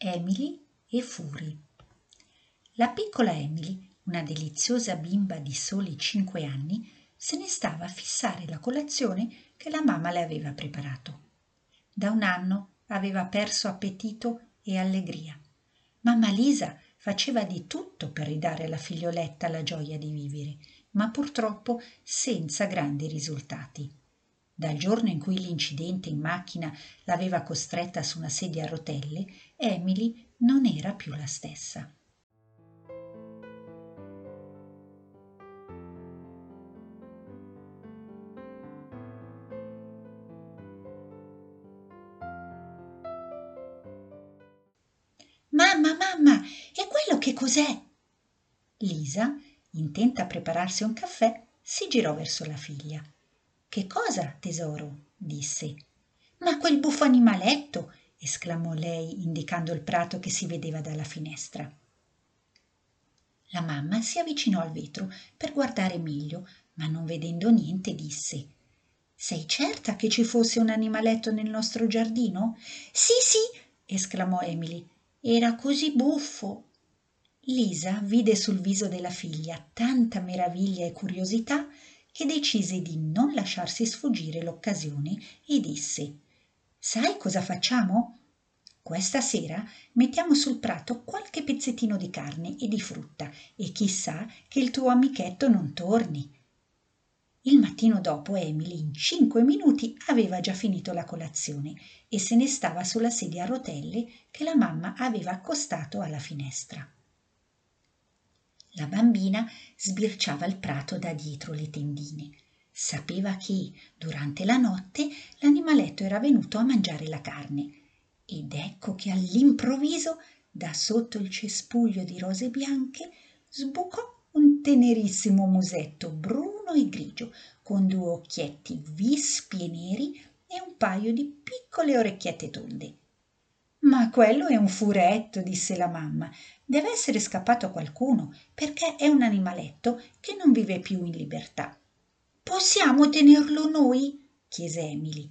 Emily e Furi. La piccola Emily, una deliziosa bimba di soli cinque anni, se ne stava a fissare la colazione che la mamma le aveva preparato. Da un anno aveva perso appetito e allegria. Mamma Lisa faceva di tutto per ridare alla figlioletta la gioia di vivere, ma purtroppo senza grandi risultati. Dal giorno in cui l'incidente in macchina l'aveva costretta su una sedia a rotelle, Emily non era più la stessa. Mamma, mamma, e quello che cos'è? Lisa, intenta a prepararsi un caffè, si girò verso la figlia. Che cosa, tesoro? disse. Ma quel buffo animaletto! esclamò lei, indicando il prato che si vedeva dalla finestra. La mamma si avvicinò al vetro per guardare meglio, ma non vedendo niente disse Sei certa che ci fosse un animaletto nel nostro giardino? Sì, sì, esclamò Emily. Era così buffo. Lisa vide sul viso della figlia tanta meraviglia e curiosità che decise di non lasciarsi sfuggire l'occasione e disse Sai cosa facciamo? Questa sera mettiamo sul prato qualche pezzettino di carne e di frutta e chissà che il tuo amichetto non torni. Il mattino dopo Emily in cinque minuti aveva già finito la colazione e se ne stava sulla sedia a rotelle che la mamma aveva accostato alla finestra. La bambina sbirciava il prato da dietro le tendine. Sapeva che durante la notte l'animaletto era venuto a mangiare la carne ed ecco che all'improvviso da sotto il cespuglio di rose bianche sbucò un tenerissimo musetto bruno e grigio con due occhietti vispi e neri e un paio di piccole orecchiette tonde ma quello è un furetto disse la mamma. Deve essere scappato a qualcuno perché è un animaletto che non vive più in libertà. Possiamo tenerlo noi? chiese emily.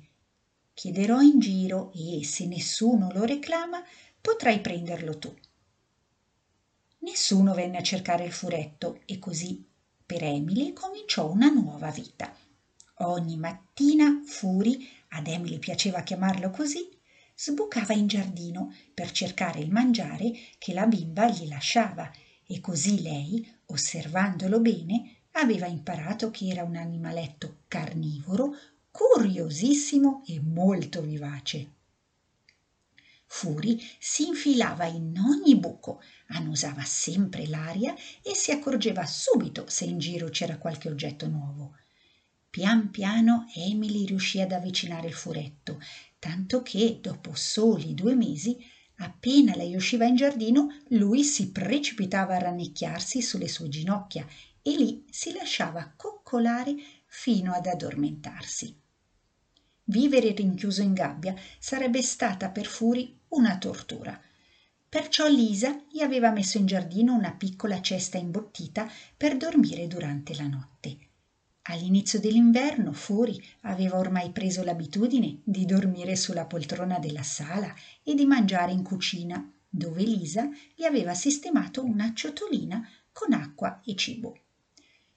Chiederò in giro e se nessuno lo reclama potrai prenderlo tu. Nessuno venne a cercare il furetto e così per emily cominciò una nuova vita. Ogni mattina furi ad emily piaceva chiamarlo così sbucava in giardino per cercare il mangiare che la bimba gli lasciava e così lei, osservandolo bene, aveva imparato che era un animaletto carnivoro, curiosissimo e molto vivace. Furi si infilava in ogni buco, annusava sempre l'aria e si accorgeva subito se in giro c'era qualche oggetto nuovo. Pian piano Emily riuscì ad avvicinare il furetto tanto che dopo soli due mesi appena lei usciva in giardino lui si precipitava a rannicchiarsi sulle sue ginocchia e lì si lasciava coccolare fino ad addormentarsi. Vivere rinchiuso in gabbia sarebbe stata per furi una tortura. Perciò lisa gli aveva messo in giardino una piccola cesta imbottita per dormire durante la notte All'inizio dell'inverno Furi aveva ormai preso l'abitudine di dormire sulla poltrona della sala e di mangiare in cucina, dove Lisa gli aveva sistemato una ciotolina con acqua e cibo.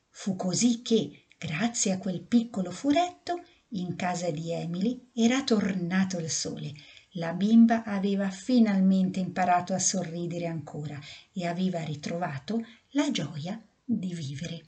Fu così che, grazie a quel piccolo furetto, in casa di Emily era tornato il sole. La bimba aveva finalmente imparato a sorridere ancora e aveva ritrovato la gioia di vivere.